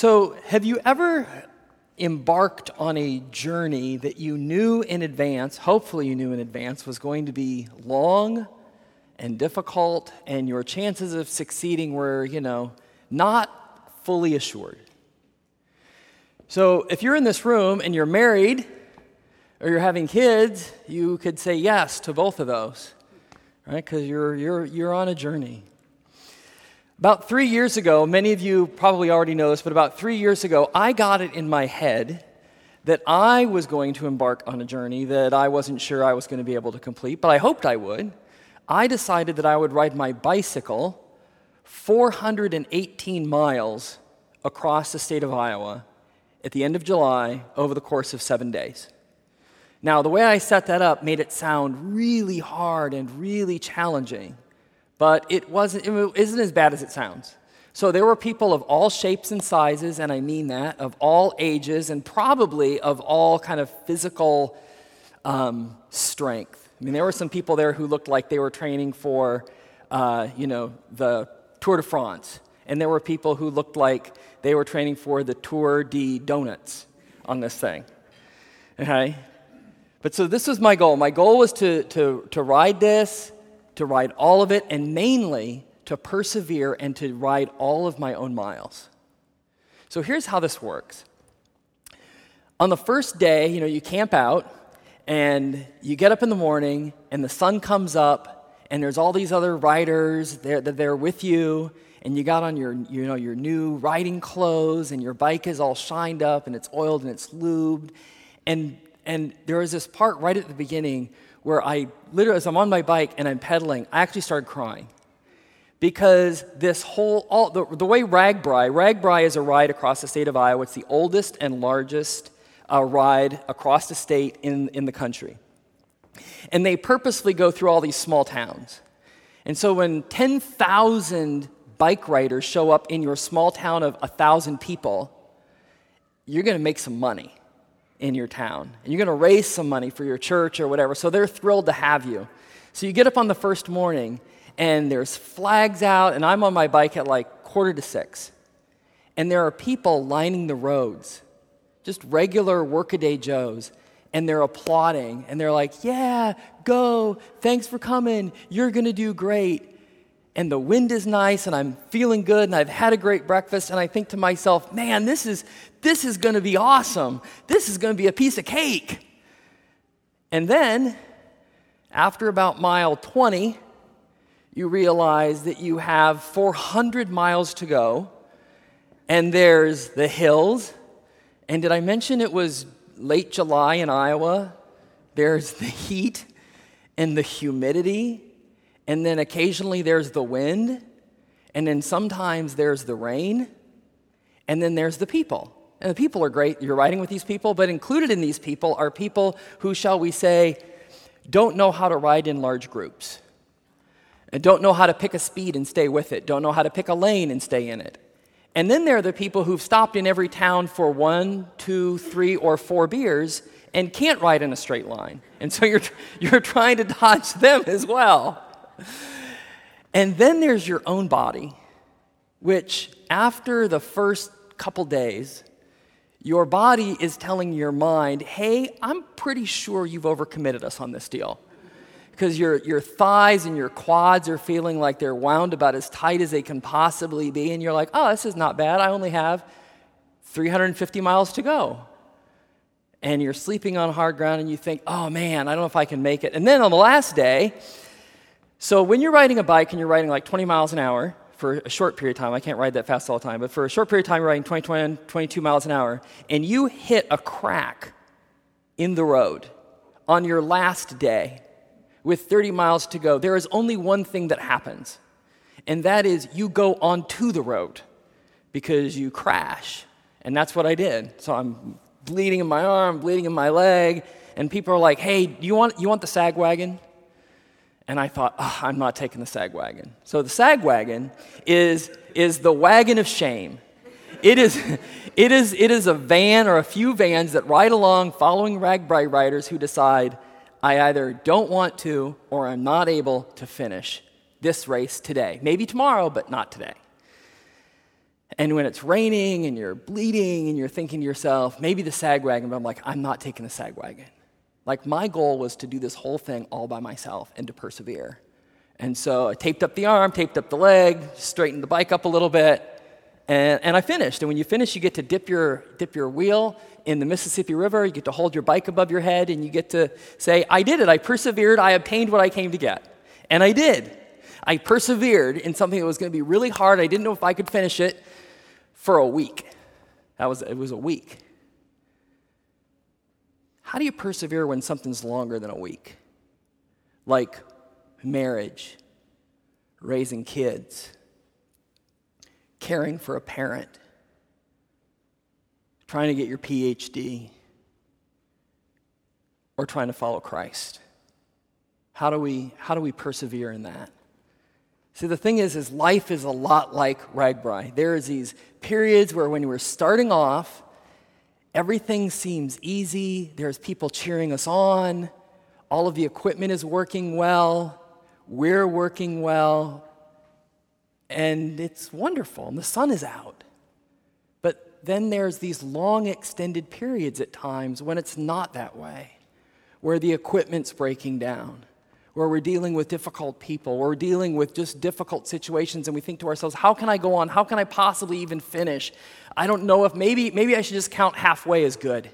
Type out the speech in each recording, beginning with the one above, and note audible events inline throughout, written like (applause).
So, have you ever embarked on a journey that you knew in advance, hopefully you knew in advance, was going to be long and difficult, and your chances of succeeding were, you know, not fully assured? So, if you're in this room and you're married or you're having kids, you could say yes to both of those, right? Because you're, you're, you're on a journey. About three years ago, many of you probably already know this, but about three years ago, I got it in my head that I was going to embark on a journey that I wasn't sure I was going to be able to complete, but I hoped I would. I decided that I would ride my bicycle 418 miles across the state of Iowa at the end of July over the course of seven days. Now, the way I set that up made it sound really hard and really challenging but it wasn't it isn't as bad as it sounds. So there were people of all shapes and sizes, and I mean that, of all ages, and probably of all kind of physical um, strength. I mean, there were some people there who looked like they were training for, uh, you know, the Tour de France, and there were people who looked like they were training for the Tour de Donuts on this thing. Okay, but so this was my goal. My goal was to to to ride this to ride all of it, and mainly to persevere and to ride all of my own miles. So here's how this works. On the first day, you know, you camp out and you get up in the morning and the sun comes up and there's all these other riders that they're with you and you got on your you know your new riding clothes and your bike is all shined up and it's oiled and it's lubed and and there is this part right at the beginning where I literally, as I'm on my bike and I'm pedaling, I actually started crying. Because this whole, all, the, the way RAGBRAI, RAGBRAI is a ride across the state of Iowa. It's the oldest and largest uh, ride across the state in, in the country. And they purposely go through all these small towns. And so when 10,000 bike riders show up in your small town of 1,000 people, you're going to make some money in your town. And you're going to raise some money for your church or whatever. So they're thrilled to have you. So you get up on the first morning and there's flags out, and I'm on my bike at like quarter to six. And there are people lining the roads, just regular workaday Joes, and they're applauding and they're like, Yeah, go, thanks for coming, you're gonna do great. And the wind is nice, and I'm feeling good, and I've had a great breakfast, and I think to myself, Man, this is, this is going to be awesome. This is going to be a piece of cake. And then, after about mile 20, you realize that you have 400 miles to go, and there's the hills. And did I mention it was late July in Iowa? There's the heat and the humidity, and then occasionally there's the wind, and then sometimes there's the rain, and then there's the people. And the people are great. You're riding with these people, but included in these people are people who, shall we say, don't know how to ride in large groups, and don't know how to pick a speed and stay with it, don't know how to pick a lane and stay in it. And then there are the people who've stopped in every town for one, two, three, or four beers and can't ride in a straight line. And so you're, (laughs) you're trying to dodge them as well. And then there's your own body, which after the first couple days, your body is telling your mind, hey, I'm pretty sure you've overcommitted us on this deal. Because your, your thighs and your quads are feeling like they're wound about as tight as they can possibly be. And you're like, oh, this is not bad. I only have 350 miles to go. And you're sleeping on hard ground and you think, oh man, I don't know if I can make it. And then on the last day, so when you're riding a bike and you're riding like 20 miles an hour, for a short period of time, I can't ride that fast all the time, but for a short period of time, riding 20, 20, 22 miles an hour, and you hit a crack in the road on your last day with 30 miles to go, there is only one thing that happens, and that is you go onto the road because you crash. And that's what I did. So I'm bleeding in my arm, bleeding in my leg, and people are like, hey, you want, you want the sag wagon? And I thought, oh, I'm not taking the sag wagon. So the sag wagon is, is the wagon of shame. It is, (laughs) it, is, it is a van or a few vans that ride along following RAGBRAI riders who decide, I either don't want to or I'm not able to finish this race today. Maybe tomorrow, but not today. And when it's raining and you're bleeding and you're thinking to yourself, maybe the sag wagon, but I'm like, I'm not taking the sag wagon. Like, my goal was to do this whole thing all by myself and to persevere. And so I taped up the arm, taped up the leg, straightened the bike up a little bit, and, and I finished. And when you finish, you get to dip your, dip your wheel in the Mississippi River, you get to hold your bike above your head, and you get to say, I did it, I persevered, I obtained what I came to get. And I did. I persevered in something that was going to be really hard. I didn't know if I could finish it for a week. That was, it was a week. How do you persevere when something's longer than a week? Like marriage, raising kids, caring for a parent, trying to get your PhD, or trying to follow Christ. How do we, how do we persevere in that? See, the thing is, is life is a lot like RAGBRAI. There's these periods where when we're starting off, everything seems easy. There's people cheering us on. All of the equipment is working well. We're working well. And it's wonderful. And the sun is out. But then there's these long extended periods at times when it's not that way, where the equipment's breaking down where we're dealing with difficult people, where we're dealing with just difficult situations, and we think to ourselves, how can I go on? How can I possibly even finish? I don't know if maybe, maybe I should just count halfway as good.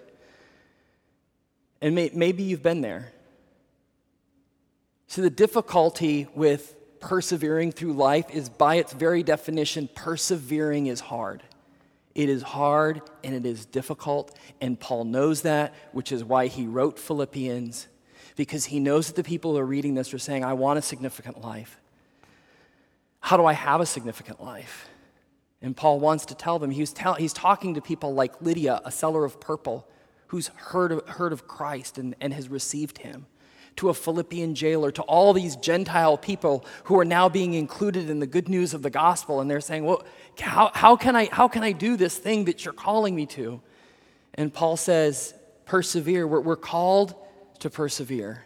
And may, maybe you've been there. So, the difficulty with persevering through life is by its very definition, persevering is hard. It is hard and it is difficult, and Paul knows that, which is why he wrote Philippians because he knows that the people who are reading this are saying, I want a significant life. How do I have a significant life? And Paul wants to tell them, he's, tell, he's talking to people like Lydia, a seller of purple, who's heard of, heard of Christ and, and has received him, to a Philippian jailer, to all these Gentile people who are now being included in the good news of the gospel. And they're saying, Well, how, how, can, I, how can I do this thing that you're calling me to? And Paul says, Persevere. We're, we're called to persevere.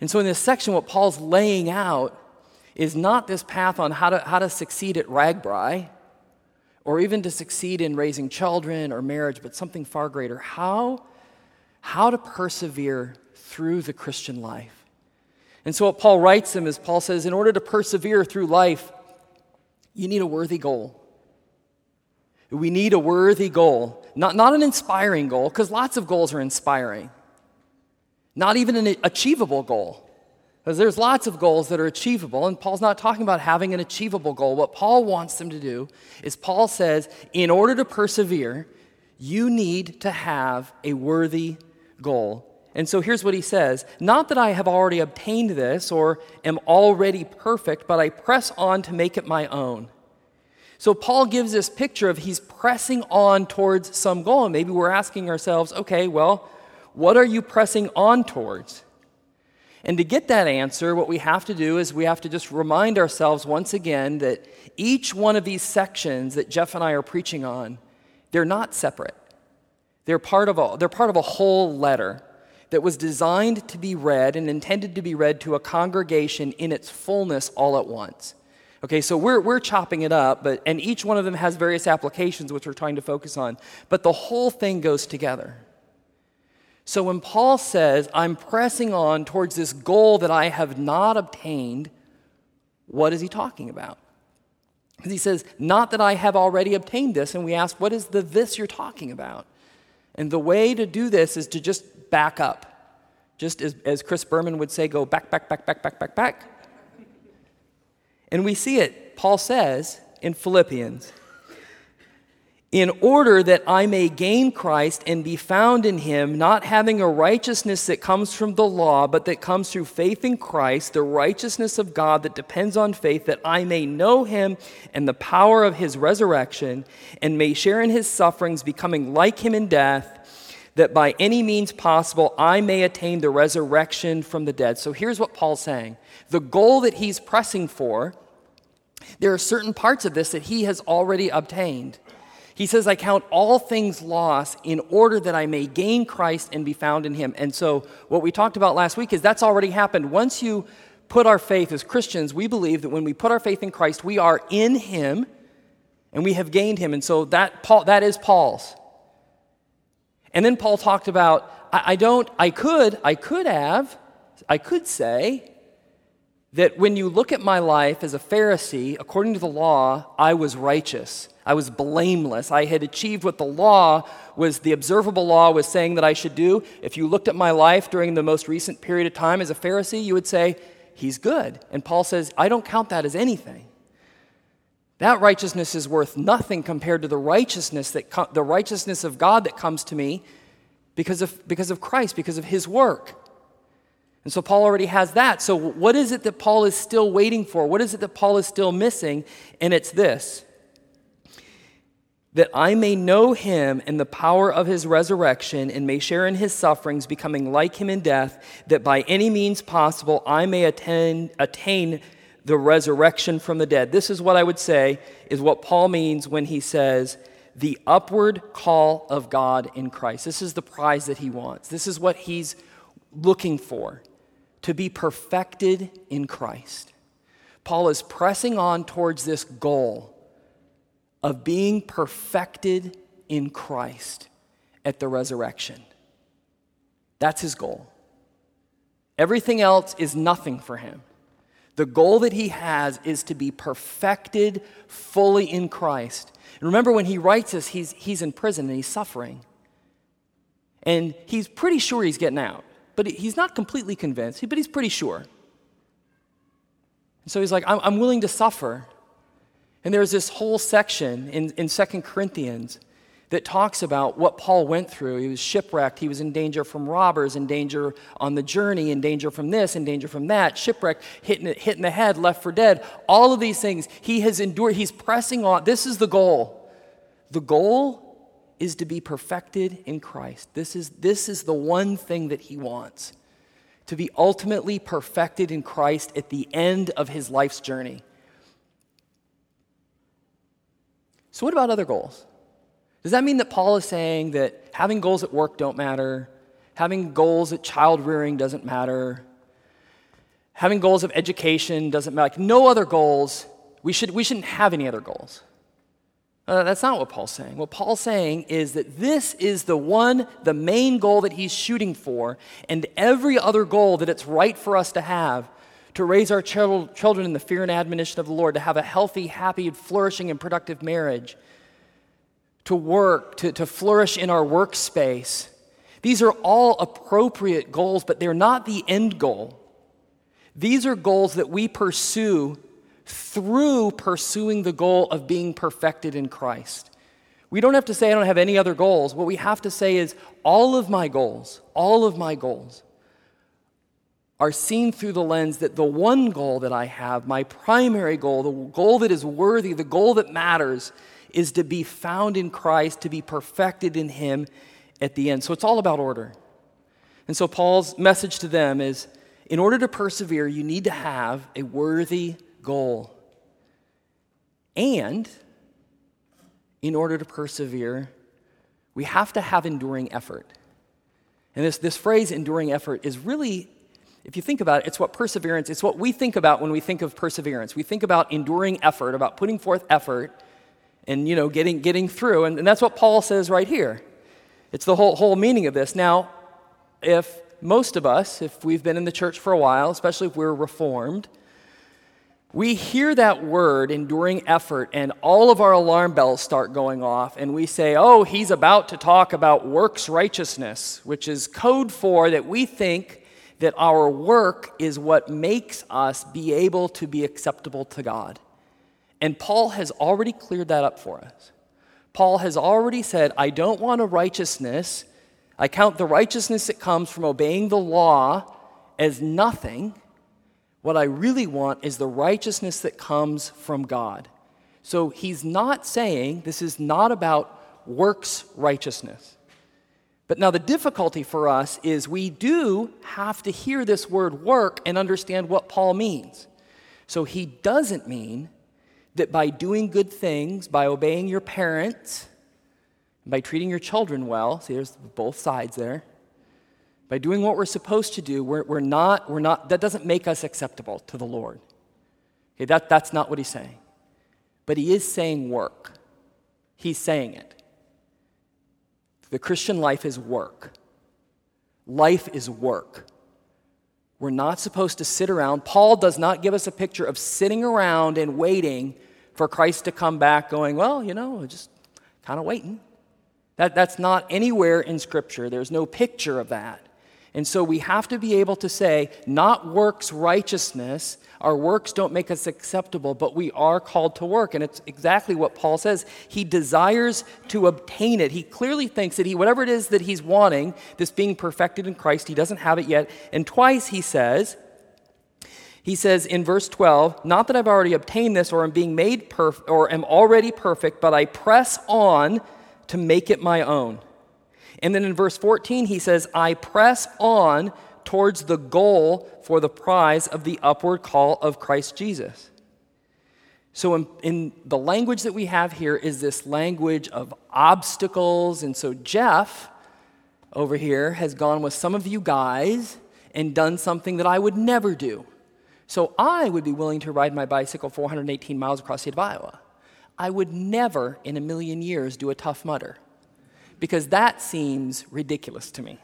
And so, in this section, what Paul's laying out is not this path on how to, how to succeed at RAGBRAI or even to succeed in raising children or marriage, but something far greater. How, how to persevere through the Christian life. And so, what Paul writes him is Paul says, in order to persevere through life, you need a worthy goal. We need a worthy goal, not, not an inspiring goal, because lots of goals are inspiring not even an achievable goal. Because there's lots of goals that are achievable, and Paul's not talking about having an achievable goal. What Paul wants them to do is, Paul says, in order to persevere, you need to have a worthy goal. And so here's what he says Not that I have already obtained this or am already perfect, but I press on to make it my own. So Paul gives this picture of he's pressing on towards some goal. And maybe we're asking ourselves, okay, well, what are you pressing on towards? And to get that answer, what we have to do is we have to just remind ourselves once again that each one of these sections that Jeff and I are preaching on, they're not separate. They're part of a, they're part of a whole letter that was designed to be read and intended to be read to a congregation in its fullness all at once. Okay, so we're, we're chopping it up, but, and each one of them has various applications which we're trying to focus on, but the whole thing goes together. So when Paul says, I'm pressing on towards this goal that I have not obtained, what is he talking about? Because he says, Not that I have already obtained this. And we ask, What is the this you're talking about? And the way to do this is to just back up. Just as, as Chris Berman would say, go back, back, back, back, back, back, back. And we see it, Paul says in Philippians in order that I may gain Christ and be found in him, not having a righteousness that comes from the law, but that comes through faith in Christ, the righteousness of God that depends on faith, that I may know him and the power of his resurrection, and may share in his sufferings, becoming like him in death, that by any means possible I may attain the resurrection from the dead. So here's what Paul's saying the goal that he's pressing for, there are certain parts of this that he has already obtained. He says, I count all things lost in order that I may gain Christ and be found in him. And so, what we talked about last week is that's already happened. Once you put our faith as Christians, we believe that when we put our faith in Christ, we are in him And we have gained him. And so that, Paul, that is Paul's. And then Paul talked about, I, I don't, I could, I could have, I could say that when you look at my life as a Pharisee, according to the law, I was righteous. I was blameless. I had achieved what the law was, the observable law was saying that I should do. If you looked at my life during the most recent period of time as a Pharisee, you would say, He's good. And Paul says, I don't count that as anything. That righteousness is worth nothing compared to the righteousness that the righteousness of God that comes to me because of, because of Christ, because of his work. And so Paul already has that. So what is it that Paul is still waiting for? What is it that Paul is still missing? And it's this that I may know him and the power of his resurrection and may share in his sufferings, becoming like him in death, that by any means possible I may attain, attain the resurrection from the dead. This is what I would say is what Paul means when he says, the upward call of God in Christ. This is the prize that he wants. This is what he's looking for to be perfected in Christ. Paul is pressing on towards this goal of being perfected in Christ at the resurrection. That's his goal. Everything else is nothing for him. The goal that he has is to be perfected fully in Christ. And remember, when he writes this, he's, he's in prison and he's suffering. And he's pretty sure he's getting out, but he's not completely convinced, but he's pretty sure. And so he's like, I'm, I'm willing to suffer. And there's this whole section in, in 2 Corinthians that talks about what Paul went through. He was shipwrecked, he was in danger from robbers, in danger on the journey, in danger from this, in danger from that, shipwrecked, hit in, hit in the head, left for dead. All of these things he has endured. He's pressing on. This is the goal. The goal is to be perfected in Christ. This is, this is the one thing that he wants to be ultimately perfected in Christ at the end of his life's journey. So, what about other goals? Does that mean that Paul is saying that having goals at work don't matter? Having goals at child rearing doesn't matter? Having goals of education doesn't matter? Like no other goals. We, should, we shouldn't have any other goals. Uh, that's not what Paul's saying. What Paul's saying is that this is the one, the main goal that he's shooting for, and every other goal that it's right for us to have to raise our children in the fear and admonition of the Lord, to have a healthy, happy, flourishing, and productive marriage to work, to, to flourish in our workspace. These are all appropriate goals, but they're not the end goal. These are goals that we pursue through pursuing the goal of being perfected in Christ. We don't have to say, I don't have any other goals. What we have to say is, all of my goals, all of my goals are seen through the lens that the one goal that I have, my primary goal, the goal that is worthy, the goal that matters, is to be found in Christ, to be perfected in Him at the end. So it's all about order. And so Paul's message to them is in order to persevere, you need to have a worthy goal. And in order to persevere, we have to have enduring effort. And this, this phrase, enduring effort, is really, if you think about it, it's what perseverance, it's what we think about when we think of perseverance. We think about enduring effort, about putting forth effort and you know getting getting through and, and that's what paul says right here it's the whole, whole meaning of this now if most of us if we've been in the church for a while especially if we're reformed we hear that word enduring effort and all of our alarm bells start going off and we say oh he's about to talk about works righteousness which is code for that we think that our work is what makes us be able to be acceptable to god and Paul has already cleared that up for us. Paul has already said, I don't want a righteousness. I count the righteousness that comes from obeying the law as nothing. What I really want is the righteousness that comes from God. So he's not saying this is not about works righteousness. But now the difficulty for us is we do have to hear this word work and understand what Paul means. So he doesn't mean that by doing good things, by obeying your parents, by treating your children well, see, there's both sides there. By doing what we're supposed to do, we're, we're not, we're not, that doesn't make us acceptable to the Lord. Okay, that, that's not what he's saying. But he is saying work. he's saying it. The Christian life is work. Life is work. We're not supposed to sit around. Paul does not give us a picture of sitting around and waiting for Christ to come back, going, well, you know, just kind of waiting. That, that's not anywhere in Scripture. There's no picture of that. And so we have to be able to say, not works righteousness. Our works don't make us acceptable, but we are called to work. And it's exactly what Paul says. He desires to obtain it. He clearly thinks that he, whatever it is that he's wanting, this being perfected in Christ, he doesn't have it yet. And twice he says, he says in verse 12, Not that I've already obtained this or am being made perfect or am already perfect, but I press on to make it my own and then in verse 14, he says, I press on towards the goal for the prize of the upward call of Christ Jesus. So, in, in, the language that we have here is this language of obstacles. And so, Jeff over here has gone with some of you guys and done something that I would never do. So, I would be willing to ride my bicycle 418 miles across the state of Iowa. I would never in a million years do a Tough Mudder because that seems ridiculous to me.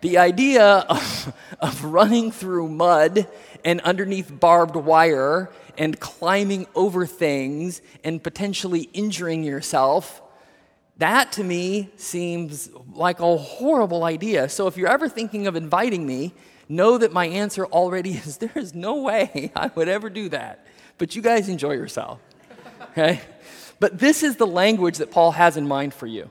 the idea of, of running through mud and underneath barbed wire and climbing over things and potentially injuring yourself, that to me seems like a horrible idea. So if you're ever thinking of inviting me, know that my answer already (laughs) is there is no way I would ever do that. But you guys enjoy yourself. Okay? But this is the language that Paul has in mind for you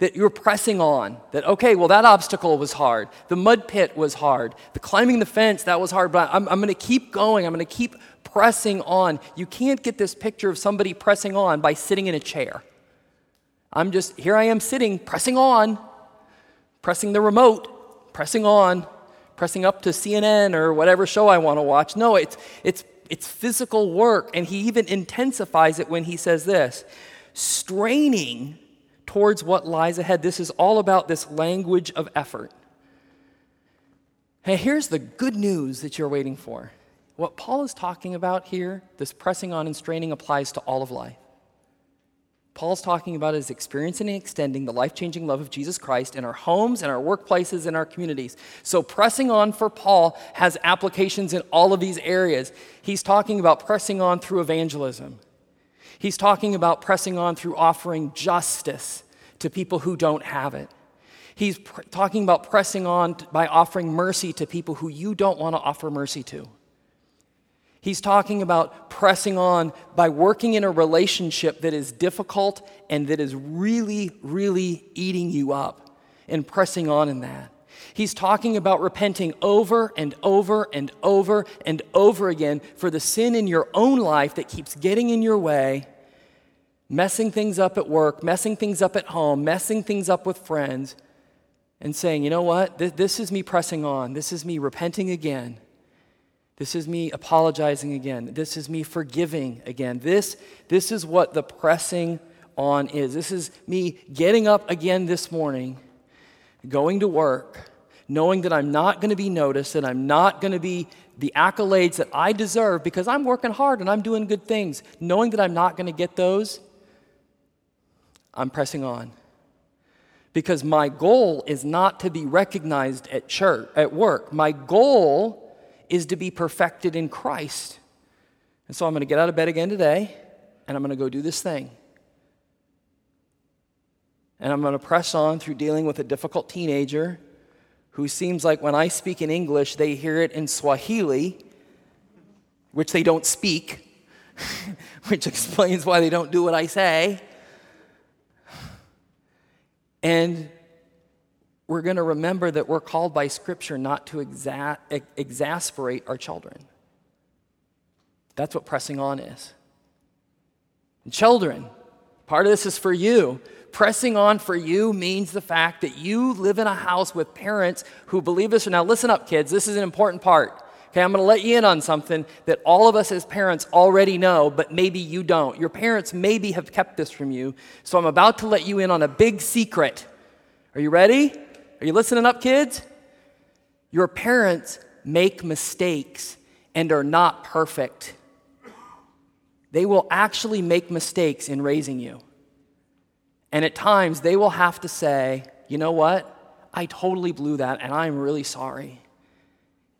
that you're pressing on. That, okay, well, that obstacle was hard. The mud pit was hard. The climbing the fence, that was hard, but I'm, I'm going to keep going. I'm going to keep pressing on. You can't get this picture of somebody pressing on by sitting in a chair. I'm just, here I am sitting, pressing on, pressing the remote, pressing on, pressing up to CNN or whatever show I want to watch. No, it's, it's, it's physical work. And he even intensifies it when he says this straining towards what lies ahead. This is all about this language of effort. Hey, here's the good news that you're waiting for. What Paul is talking about here, this pressing on and straining, applies to all of life. Paul's talking about is experiencing and extending the life changing love of Jesus Christ in our homes, in our workplaces, in our communities. So, pressing on for Paul has applications in all of these areas. He's talking about pressing on through evangelism, He's talking about pressing on through offering justice to people who don't have it. He's pr- talking about pressing on by offering mercy to people who you don't want to offer mercy to. He's talking about pressing on by working in a relationship that is difficult and that is really, really eating you up and pressing on in that. He's talking about repenting over and over and over and over again for the sin in your own life that keeps getting in your way, messing things up at work, messing things up at home, messing things up with friends, and saying, you know what? This is me pressing on. This is me repenting again. This is me apologizing again. This is me forgiving again. This, this is what the pressing on is. This is me getting up again this morning, going to work, knowing that I'm not going to be noticed, that I'm not going to be the accolades that I deserve because I'm working hard and I'm doing good things, knowing that I'm not going to get those, I'm pressing on. Because my goal is not to be recognized at church, at work. My goal is to be perfected in Christ. And so I'm going to get out of bed again today and I'm going to go do this thing. And I'm going to press on through dealing with a difficult teenager who seems like when I speak in English, they hear it in Swahili, which they don't speak, (laughs) which explains why they don't do what I say. And we're going to remember that we're called by Scripture not to exa- exasperate our children. That's what pressing on is. And children, part of this is for you. Pressing on for you means the fact that you live in a house with parents who believe this. Now, listen up, kids. This is an important part. Okay, I'm going to let you in on something that all of us as parents already know, but maybe you don't. Your parents maybe have kept this from you. So I'm about to let you in on a big secret. Are you ready? Are you listening up, kids? Your parents make mistakes and are not perfect. They will actually make mistakes in raising you. And at times, they will have to say, you know what? I totally blew that, and I'm really sorry.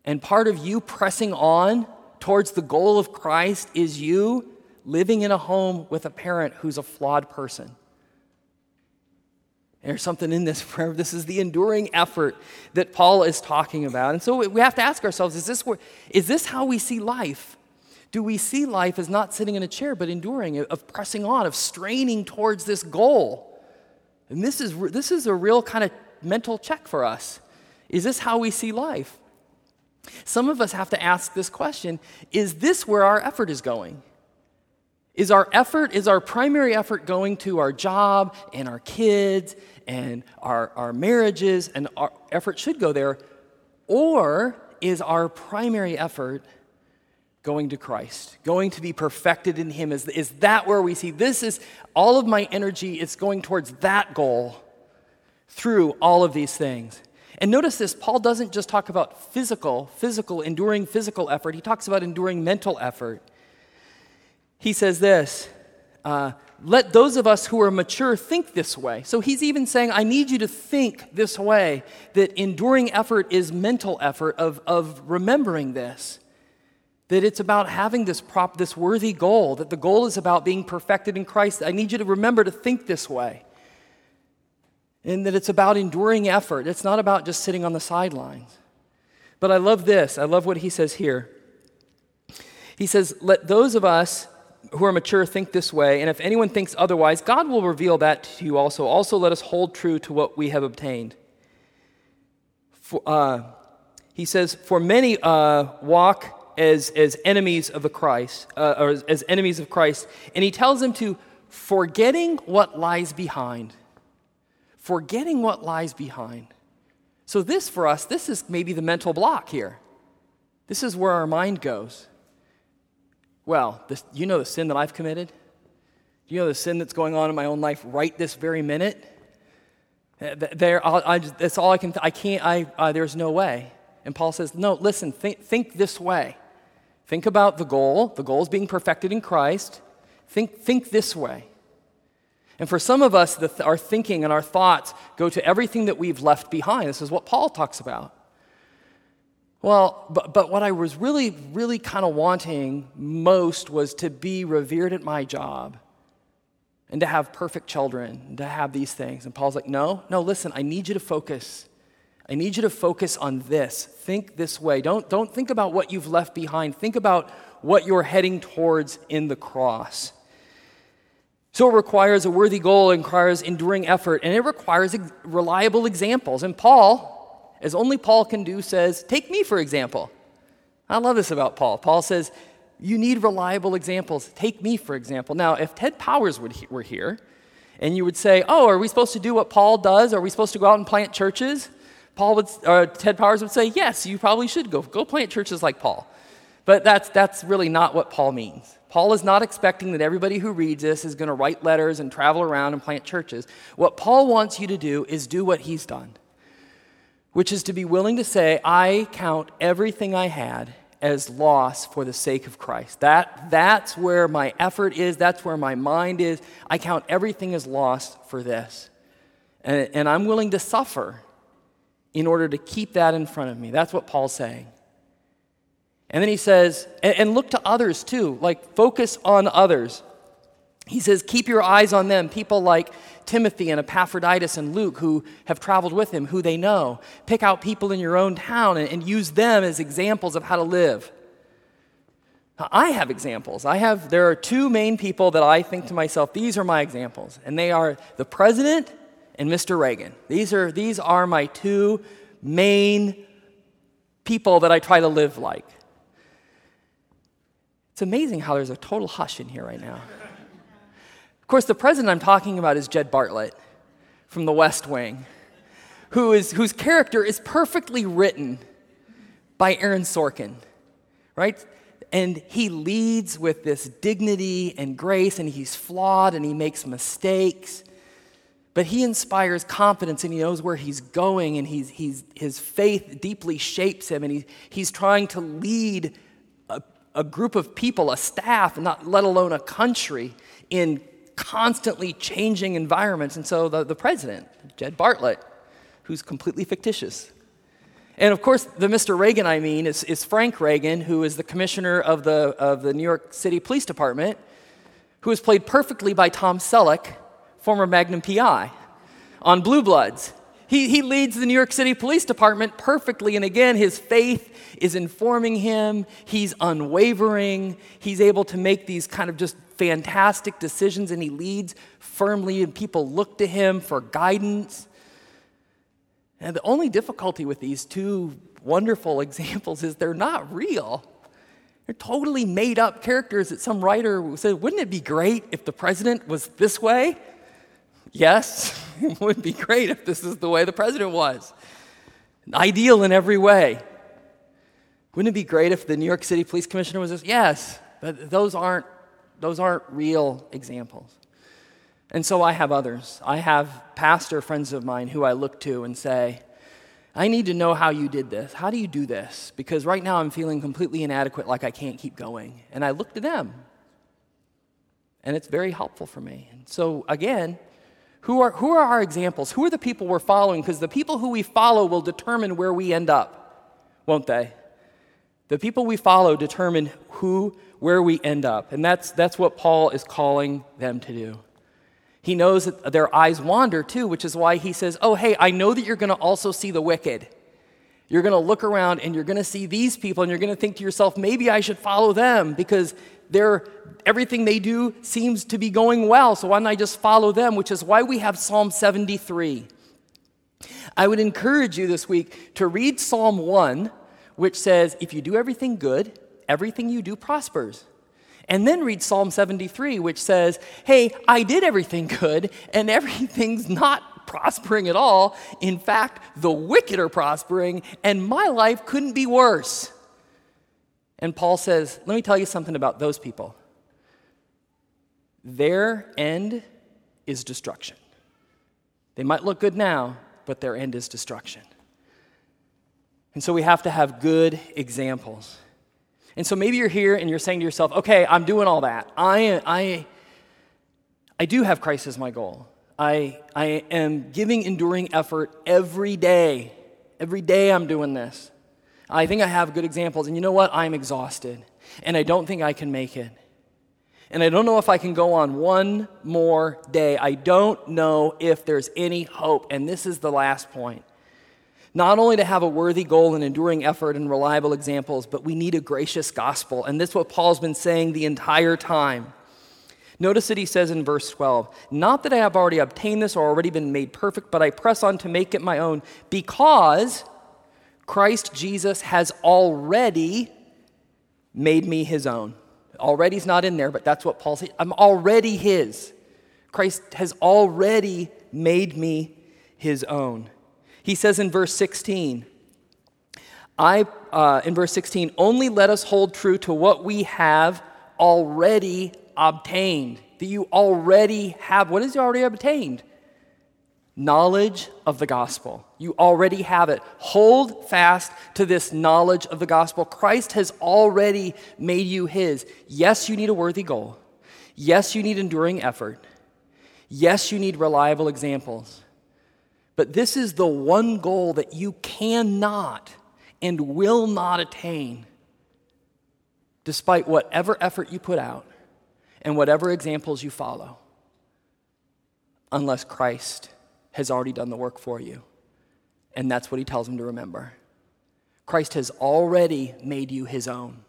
And part of you pressing on towards the goal of Christ is you living in a home with a parent who's a flawed person. There's something in this (laughs) prayer. This is the enduring effort that Paul is talking about. And so we have to ask ourselves is this, where, is this how we see life? Do we see life as not sitting in a chair, but enduring, of pressing on, of straining towards this goal? And this is, this is a real kind of mental check for us. Is this how we see life? Some of us have to ask this question Is this where our effort is going? Is our effort, is our primary effort going to our job and our kids and our, our marriages, and our effort should go there? Or is our primary effort going to Christ, going to be perfected in Him? Is, is that where we see this is all of my energy is going towards that goal through all of these things? And notice this Paul doesn't just talk about physical, physical, enduring physical effort, he talks about enduring mental effort. He says this uh, let those of us who are mature think this way. So he's even saying, I need you to think this way that enduring effort is mental effort of, of remembering this. That it's about having this prop, this worthy goal, that the goal is about being perfected in Christ. I need you to remember to think this way. And that it's about enduring effort. It's not about just sitting on the sidelines. But I love this. I love what he says here. He says, Let those of us who are mature think this way, and if anyone thinks otherwise, God will reveal that to you also. Also, let us hold true to what we have obtained. For, uh, he says, For many uh, walk as, as enemies of the Christ, uh, or as, as enemies of Christ, and he tells them to forgetting what lies behind forgetting what lies behind. So, this for us, this is maybe the mental block here. This is where our mind goes. Well, this, you know the sin that I've committed? You know the sin that's going on in my own life right this very minute? Uh, there, I, just, that's all I can. I can't. I, uh, there's no way. And Paul says, no. Listen. Think this way. Think about the goal. The goal is being perfected in Christ. Think, think this way. And for some of us, our thinking and our thoughts go to everything that we've left behind. This is what Paul talks about. Well, but, but what I was really, really kind of wanting most was to be revered at my job and to have perfect children, to have these things. And Paul's like, no, no, listen, I need you to focus. I need you to focus on this. Think this way. Don't, don't think about what you've left behind. Think about what you're heading towards in the cross. So it requires a worthy goal, it requires enduring effort, and it requires reliable examples. And Paul, as only Paul can do, says, Take me for example. I love this about Paul. Paul says, You need reliable examples. Take me for example. Now, if Ted Powers were here, and you would say, Oh, are we supposed to do what Paul does? Are we supposed to go out and plant churches? Paul would, or Ted Powers would say, Yes, you probably should go. Go plant churches like Paul. But that's, that's really not what Paul means. Paul is not expecting that everybody who reads this is going to write letters and travel around and plant churches. What Paul wants you to do is do what he's done, which is to be willing to say, I count everything I had as loss for the sake of Christ. That, that's where my effort is, that's where my mind is. I count everything as lost for this. And, and I'm willing to suffer in order to keep that in front of me. That's what Paul's saying. And then he says, and, look to others too, like focus on others. He says, keep your eyes on them, people like Timothy and Epaphroditus and Luke who have traveled with him, who they know. Pick out people in your own town and, and use them as examples of how to live. I have examples. I have, there are two main people that I think to myself, these are my examples. And they are the president and Mr. Reagan. These are, these are my two main people that I try to live like. It's amazing how there's a total hush in here right now. Of course, the president I'm talking about is Jed Bartlet from the West Wing, who is, whose character is perfectly written by Aaron Sorkin, right? And he leads with this dignity and grace, and he's flawed and he makes mistakes. But he inspires confidence and he knows where he's going, and he's, he's, his faith deeply shapes him, and he, he's trying to lead a a group of people, a staff, not let alone a country, in constantly changing environments. And so the, the president, Jed Bartlet, who's completely fictitious. And of course, the Mr. Reagan I mean is, is Frank Reagan, who is the commissioner of the, of the New York City Police Department, who is played perfectly by Tom Selleck, former Magnum PI, on Blue Bloods. He, he leads the New York City Police Department perfectly, and again, his faith is informing him. He's unwavering. He's able to make these kind of just fantastic decisions, and he leads firmly, and people look to him for guidance. And the only difficulty with these two wonderful (laughs) examples is they're not real. They're totally made up characters that some writer said, wouldn't it be great if the president was this way? Yes, (laughs) it would be great if this is the way the president was. Ideal in every way. Wouldn't it be great if the New York City Police Commissioner was this? Yes, but those aren't, those aren't real examples. And so I have others. I have pastor friends of mine who I look to and say, I need to know how you did this. How do you do this? Because right now I'm feeling completely inadequate, like I can't keep going. And I look to them. And it's very helpful for me. And so, again, who are, who are our examples? Who are the people we're following? Because the people who we follow will determine where we end up, won't they? The people we follow determine who, where we end up. And that's, that's what Paul is calling them to do. He knows that their eyes wander too, which is why he says, Oh, hey, I know that you're going to also see the wicked. You're going to look around and you're going to see these people and you're going to think to yourself, maybe I should follow them because they're, everything they do seems to be going well. So why don't I just follow them? Which is why we have Psalm 73. I would encourage you this week to read Psalm 1, which says, If you do everything good, everything you do prospers. And then read Psalm 73, which says, Hey, I did everything good, and everything's not prospering at all. In fact, the wicked are prospering, and my life couldn't be worse. And Paul says, Let me tell you something about those people. Their end is destruction. They might look good now, but their end is destruction. And so we have to have good examples. And so maybe you're here and you're saying to yourself, okay, I'm doing all that. I, I, I do have Christ as my goal. I, I am giving enduring effort every day. Every day I'm doing this. I think I have good examples. And you know what? I'm exhausted. And I don't think I can make it. And I don't know if I can go on one more day. I don't know if there's any hope. And this is the last point. Not only to have a worthy goal and enduring effort and reliable examples, but we need a gracious gospel. And this is what Paul's been saying the entire time. Notice that he says in verse 12, Not that I have already obtained this or already been made perfect, but I press on to make it my own, because Christ Jesus has already made me his own. Already's not in there, but that's what Paul says. I'm already his. Christ has already made me his own. He says in verse 16, I, uh, in verse 16, only let us hold true to what we have already obtained. That you already have. What is already obtained? Knowledge of the gospel. You already have it. Hold fast to this knowledge of the gospel. Christ has already made you his. Yes, you need a worthy goal. Yes, you need enduring effort. Yes, you need reliable examples. But this is the one goal that you cannot and will not attain despite whatever effort you put out and whatever examples you follow, unless Christ has already done the work for you. And that's what he tells him to remember. Christ has already made you his own.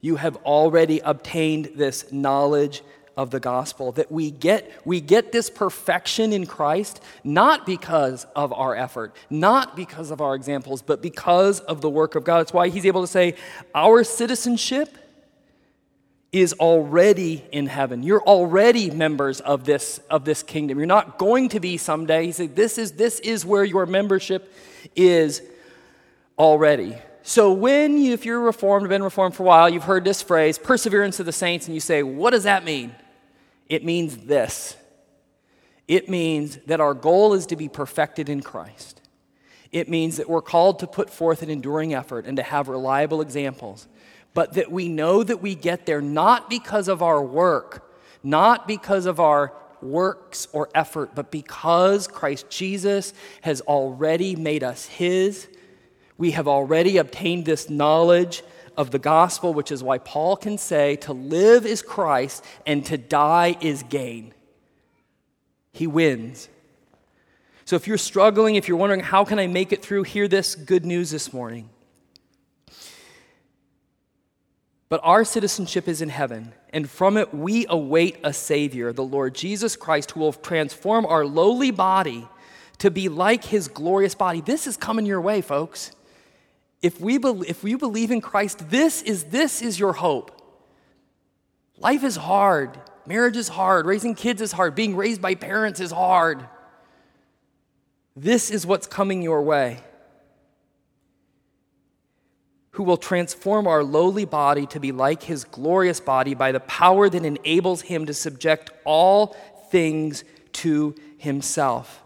You have already obtained this knowledge of the gospel that we get we get this perfection in Christ not because of our effort not because of our examples but because of the work of God that's why he's able to say our citizenship is already in heaven. You're already members of this of this kingdom. You're not going to be someday. He said this is this is where your membership is already. So, when you, if you're reformed, been reformed for a while, you've heard this phrase, perseverance of the saints, and you say, what does that mean? It means this. It means that our goal is to be perfected in Christ. It means that we're called to put forth an enduring effort and to have reliable examples, but that we know that we get there not because of our work, not because of our works or effort, but because Christ Jesus has already made us His. We have already obtained this knowledge of the gospel, which is why Paul can say, to live is Christ and to die is gain. He wins. So if you're struggling, if you're wondering, how can I make it through, hear this good news this morning. But our citizenship is in heaven, and from it we await a Savior, the Lord Jesus Christ, who will transform our lowly body to be like his glorious body. This is coming your way, folks. If, we be, if you believe in Christ, this is, this is your hope. Life is hard. Marriage is hard. Raising kids is hard. Being raised by parents is hard. This is what's coming your way who will transform our lowly body to be like his glorious body by the power that enables him to subject all things to himself.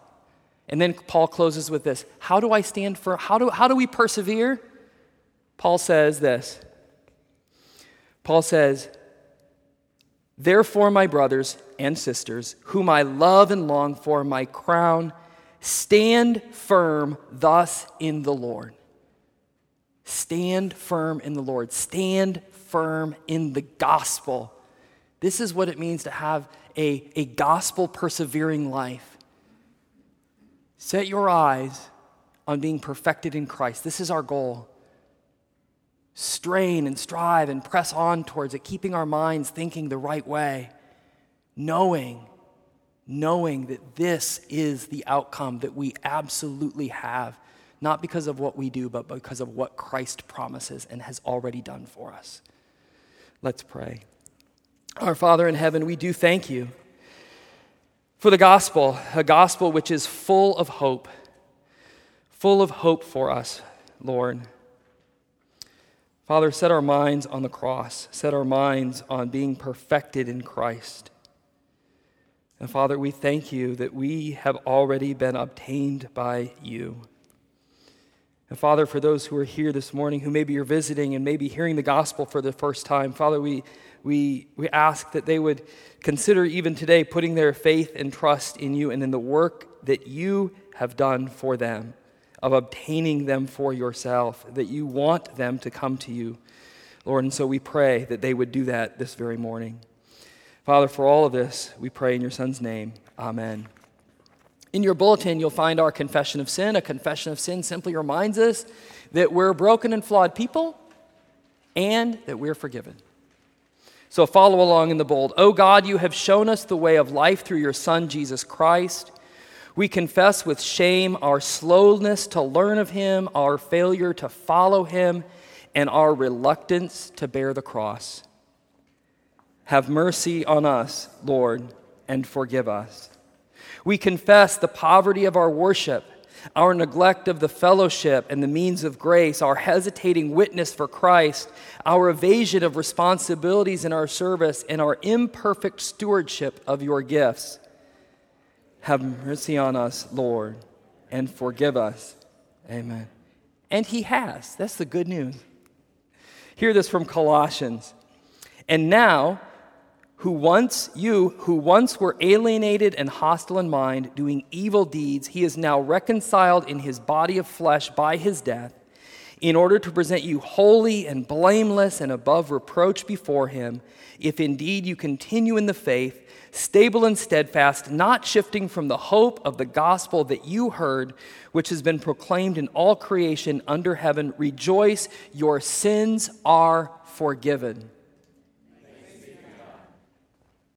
And then Paul closes with this How do I stand for, how do, how do we persevere? Paul says this. Paul says, Therefore, my brothers and sisters, whom I love and long for, my crown, stand firm thus in the Lord. Stand firm in the Lord. Stand firm in the gospel. This is what it means to have a, a gospel persevering life. Set your eyes on being perfected in Christ. This is our goal. Strain and strive and press on towards it, keeping our minds thinking the right way, knowing, knowing that this is the outcome that we absolutely have not because of what we do, but because of what Christ promises and has already done for us. Let's pray. Our Father in heaven, we do thank you for the gospel, a gospel which is full of hope, full of hope for us, Lord. Father, set our minds on the cross, set our minds on being perfected in Christ. And Father, we thank you that we have already been obtained by you. And Father, for those who are here this morning who maybe you're visiting and maybe hearing the gospel for the first time, Father, we, we, we ask that they would consider even today putting their faith and trust in you and in the work that you have done for them, of obtaining them for yourself, that you want them to come to you, Lord. And so we pray that they would do that this very morning. Father, for all of this, we pray in your Son's name. Amen. In your bulletin, you'll find our confession of sin. A confession of sin simply reminds us that we're broken and flawed people and that we're forgiven. So follow along in the bold. Oh God, you have shown us the way of life through your Son, Jesus Christ. We confess with shame our slowness to learn of him, our failure to follow him, and our reluctance to bear the cross. Have mercy on us, Lord, and forgive us. We confess the poverty of our worship, our neglect of the fellowship and the means of grace, our hesitating witness for Christ, our evasion of responsibilities in our service, and our imperfect stewardship of your gifts. Have mercy on us, Lord, and forgive us. Amen. And He has. That's the good news. Hear this from Colossians. And now, who once you who once were alienated and hostile in mind doing evil deeds he is now reconciled in his body of flesh by his death in order to present you holy and blameless and above reproach before him. If indeed you continue in the faith stable and steadfast not shifting from the hope of the gospel that you heard which has been proclaimed in all creation under heaven rejoice your sins are forgiven